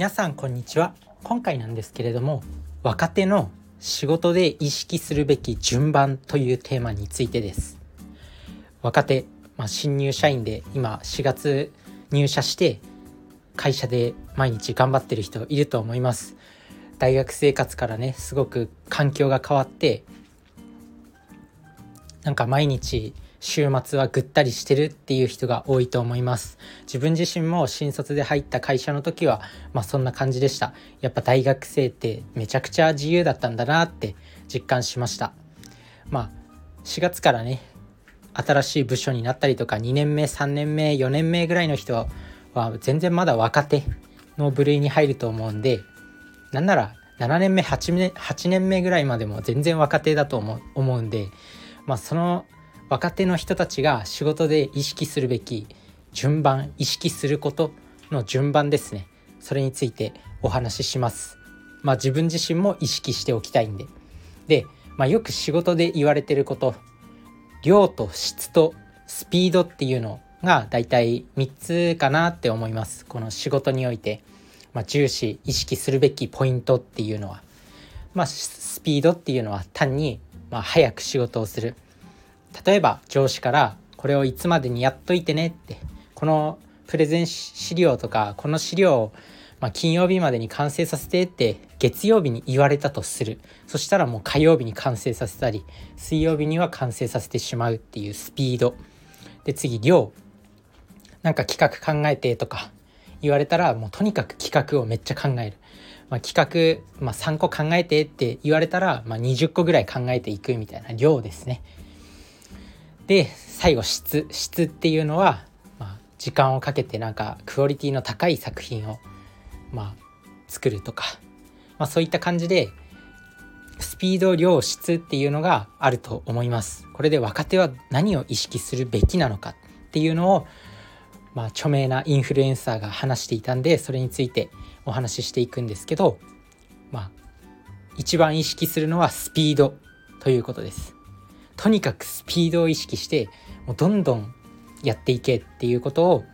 皆さんこんにちは。今回なんですけれども若手の仕事で意識するべき順番というテーマについてです。若手、まあ、新入社員で今4月入社して会社で毎日頑張ってる人いると思います。大学生活からねすごく環境が変わってなんか毎日週末はぐったりしてるっていう人が多いと思います。自分自身も新卒で入った会社の時はまあそんな感じでした。やっぱ大学生ってめちゃくちゃ自由だったんだなって実感しました。まあ4月からね新しい部署になったりとか2年目3年目4年目ぐらいの人は全然まだ若手の部類に入ると思うんでなんなら7年目8年 ,8 年目ぐらいまでも全然若手だと思う思うんでまあその若手の人たちが仕事で意識するべき順番意識することの順番ですね。それについてお話しします。まあ自分自身も意識しておきたいんで。で、まあ、よく仕事で言われてること。量と質とスピードっていうのがだいたい3つかなって思います。この仕事において、まあ、重視意識するべきポイントっていうのは。まあスピードっていうのは単にまあ早く仕事をする。例えば上司からこれをいつまでにやっといてねってこのプレゼン資料とかこの資料をま、金曜日までに完成させてって月曜日に言われたとする。そしたらもう火曜日に完成させたり水曜日には完成させてしまうっていうスピード。で次量。なんか企画考えてとか言われたらもうとにかく企画をめっちゃ考える、まあ、企画、まあ、3個考えてって言われたら、まあ、20個ぐらい考えていくみたいな量ですね。で最後質質っていうのは、まあ、時間をかけてなんかクオリティの高い作品を、まあ、作るとか、まあ、そういった感じでスピード量質っていうのがあると思います。これで若手は何を意識するべきなのかっていうのを、まあ、著名なインフルエンサーが話していたんでそれについてお話ししていくんですけど、まあ、一番意識するのはスピードということです。とにかくスピードを意識してもうどんどんやっていけっていうことを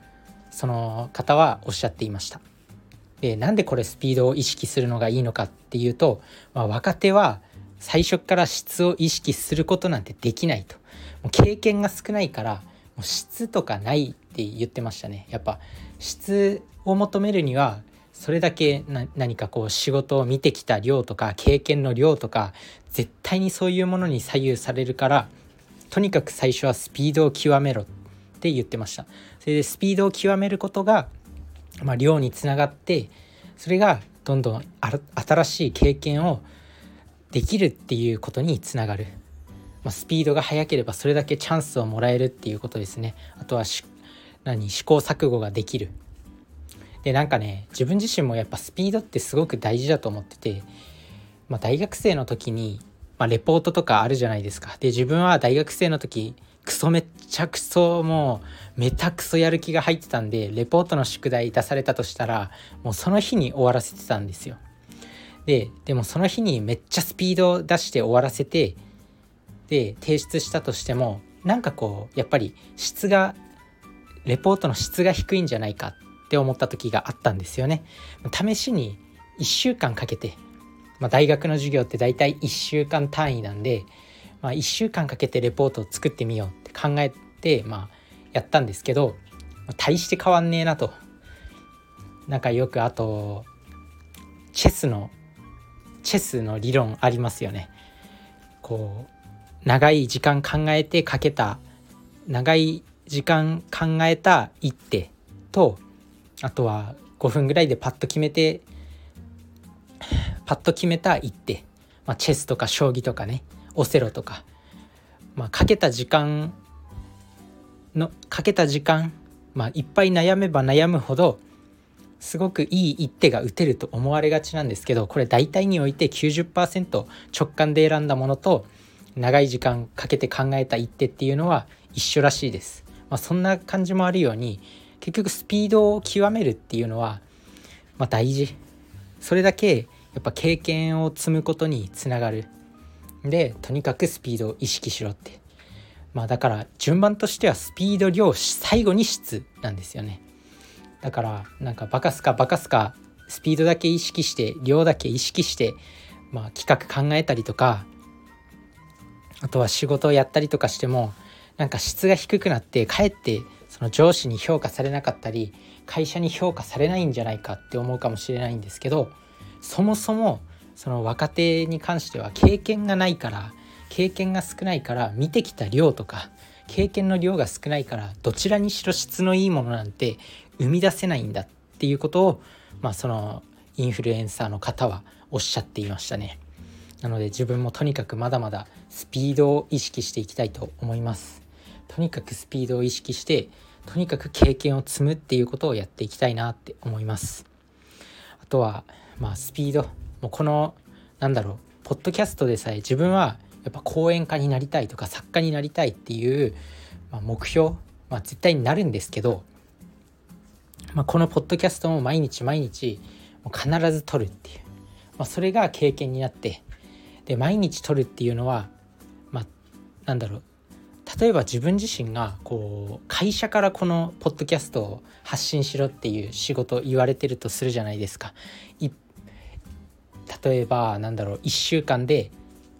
その方はおっしゃっていました。でなんでこれスピードを意識するのがいいのかっていうと、まあ、若手は最初から質を意識することなんてできないともう経験が少ないからもう質とかないって言ってましたねやっぱ質を求めるにはそれだけ何かこう仕事を見てきた量とか経験の量とか絶対にそういうものに左右されるからとにかく最初はスピードを極めろって言ってました。それでスピードを極めることが、まあ、量につながってそれがどんどん新しい経験をできるっていうことにつながる、まあ、スピードが速ければそれだけチャンスをもらえるっていうことですね。あとは何試行錯誤ができる。でなんかね自分自身もやっぱスピードってすごく大事だと思ってて、まあ、大学生の時に、まあ、レポートとかあるじゃないですか。で自分は大学生の時クソめっちゃクソもうめたくそやる気が入ってたんでレポートの宿題出されたとしたらもうその日に終わらせてたんですよ。ででもその日にめっちゃスピードを出して終わらせてで提出したとしてもなんかこうやっぱり質がレポートの質が低いんじゃないかっって思った時があったんですよね。試しに1週間かけて、まあ、大学の授業って大体1週間単位なんで、まあ、1週間かけてレポートを作ってみようって考えて、まあ、やったんですけど大して変わんねえなと。なんかよくあとチェスのチェスの理論ありますよね。こう長い時間考えてかけた長い時間考えた一手とあとは5分ぐらいでパッと決めてパッと決めた一手、まあ、チェスとか将棋とかね。オセロとか、まあ、かけた時間のかけた時間、まあ、いっぱい悩めば悩むほどすごくいい一手が打てると思われがちなんですけどこれ大体において90%直感で選んだものと長い時間かけて考えた一手っていうのは一緒らしいです。まあ、そんな感じもあるように結局スピードを極めるっていうのは、まあ、大事。それだけやっぱ経験を積むことにつながる。でとにかくスピードを意識しろって。まあだから順番としてはスピード量最後に質なんですよね。だからなんかバカすかバカすかスピードだけ意識して量だけ意識して、まあ、企画考えたりとかあとは仕事をやったりとかしてもなんか質が低くなってかえってその上司に評価されなかったり会社に評価されないんじゃないかって思うかもしれないんですけどそもそもその若手に関しては経験がないから経験が少ないから見てきた量とか経験の量が少ないからどちらにしろ質のいいものなんて生み出せないんだっていうことを、まあ、そのインフルエンサーの方はおっしゃっていましたね。なので自分もとにかくまだまだスピードを意識していきたいと思います。とにかくスピードを意識してとにかく経験を積むっていうことをやっていきたいなって思います。あとはまあスピードもうこのなんだろうポッドキャストでさえ自分はやっぱ講演家になりたいとか作家になりたいっていう、まあ、目標、まあ、絶対になるんですけど、まあ、このポッドキャストも毎日毎日必ず撮るっていう、まあ、それが経験になってで毎日撮るっていうのは、まあ、なんだろう例えば自分自身がこう会社からこのポッドキャストを発信しろっていう仕事言われてるとするじゃないですか。例えばなんだろう1週間で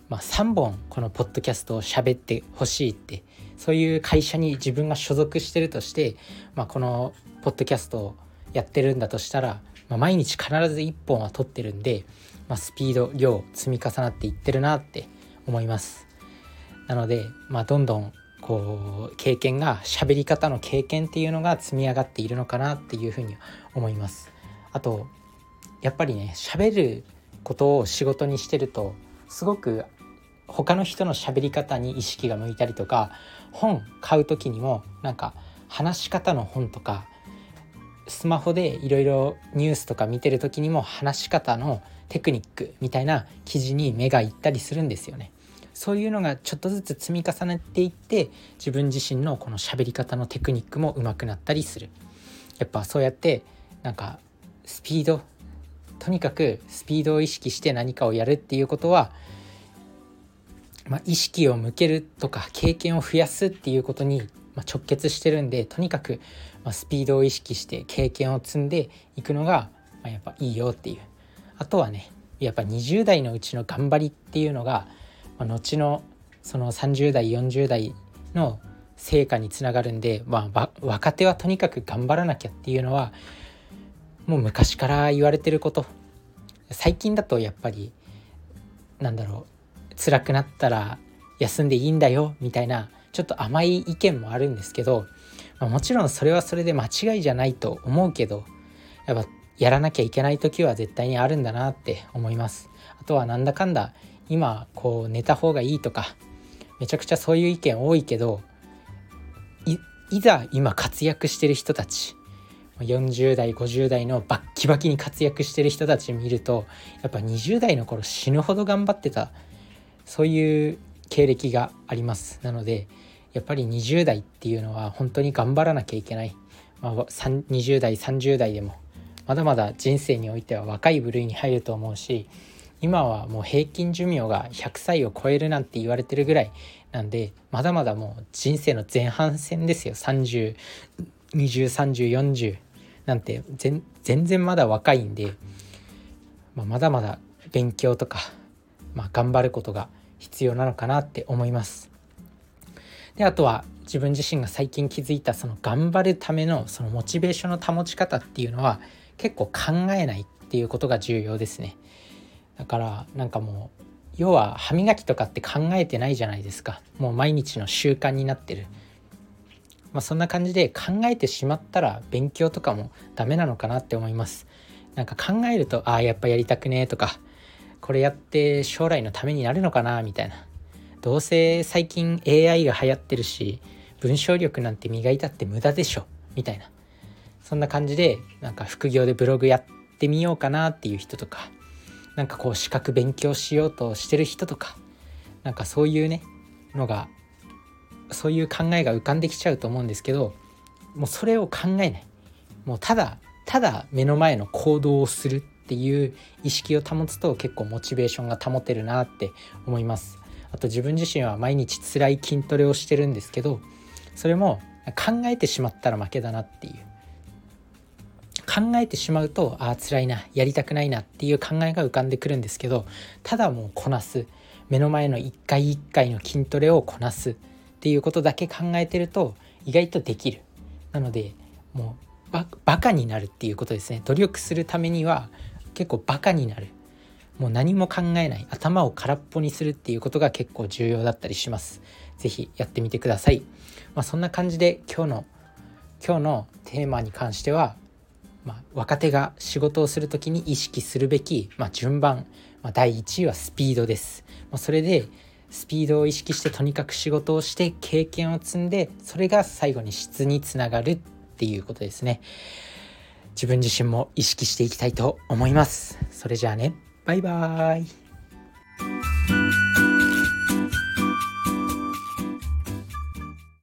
まあ、3本このポッドキャストを喋ってほしいってそういう会社に自分が所属してるとして、まあ、このポッドキャストをやってるんだとしたら、まあ、毎日必ず1本は撮ってるんで、まあ、スピード量積み重なっていってるなって思いますなので、まあ、どんどんこう経験が喋り方の経験っていうのが積み上がっているのかなっていうふうに思いますあとやっぱりね喋ることを仕事にしてるとすごく他の人の喋り方に意識が向いたりとか本買う時にもなんか話し方の本とかスマホでいろいろニュースとか見てる時にも話し方のテクニックみたいな記事に目がいったりするんですよね。そういうのがちょっとずつ積み重ねていって自分自身のこの喋り方のテクニックも上手くなったりする。やっぱそうやってなんかスピードとにかくスピードを意識して何かをやるっていうことはまあ、意識を向けるとか経験を増やすっていうことに直結してるんでとにかくスピードを意識して経験を積んでいくのがやっぱいいよっていうあとはねやっぱ20代のうちの頑張りっていうのがま後のその30代40代の成果につながるんで、まあ、若手はとにかく頑張らなきゃっていうのはもう昔から言われてること。最近だとやっぱりなんだろう辛くなったら休んでいいんだよみたいなちょっと甘い意見もあるんですけど、まあ、もちろんそれはそれで間違いじゃないと思うけどやっぱやらなきゃいけない時は絶対にあるんだなって思います。あとはなんだかんだ今こう寝た方がいいとかめちゃくちゃそういう意見多いけどいざ今活躍してる人たち40代50代のバッキバキに活躍してる人たち見るとやっぱ20代の頃死ぬほど頑張ってたそういう経歴があります。なのでやっぱり20代っていうのは本当に頑張らなきゃいけない、まあ、20代30代でもまだまだ人生においては若い部類に入ると思うし今はもう平均寿命が100歳を超えるなんて言われてるぐらいなんでまだまだもう人生の前半戦ですよ30203040なんて全然まだ若いんで、まあ、まだまだ勉強とか、まあ、頑張ることが必要なのかなって思います。であとは自分自身が最近気づいたその頑張るためのそのモチベーションの保ち方っていうのは結構考えないっていうことが重要ですね。だからなんかもう要は歯磨きとかって考えてないじゃないですかもう毎日の習慣になってる。まあ、そんな感じで考えてしまったら勉強とかもダメなのかなって思います。なんか考えるとああやっぱやりたくねえとかこれやって将来のためになるのかなみたいなどうせ最近 AI が流行ってるし文章力なんて磨いたって無駄でしょみたいなそんな感じでなんか副業でブログやってみようかなっていう人とかなんかこう資格勉強しようとしてる人とかなんかそういうねのがそういう考えが浮かんできちゃうと思うんですけどもうそれを考えない。もうただただ目の前の行動をするっていう意識を保つと結構モチベーションが保てるなって思います。あと自分自身は毎日辛い筋トレをしてるんですけどそれも考えてしまったら負けだなっていう。考えてしまうとああ辛いなやりたくないなっていう考えが浮かんでくるんですけどただもうこなす。目の前の一回一回の筋トレをこなす。っていうことだけ考えてると意外とできる。なのでもうババカになるっていうことですね。努力するためには結構バカになる。もう何も考えない。頭を空っぽにするっていうことが結構重要だったりします。是非やってみてください。まあ、そんな感じで今日の今日のテーマに関しては、まあ、若手が仕事をする時に意識するべき、まあ、順番、まあ、第1位はスピードです、まあ、それでスピードを意識してとにかく仕事をして経験を積んでそれが最後に質につながるっていうことですね。自分自身も意識していきたいと思います。それじゃあね。バイバーイ。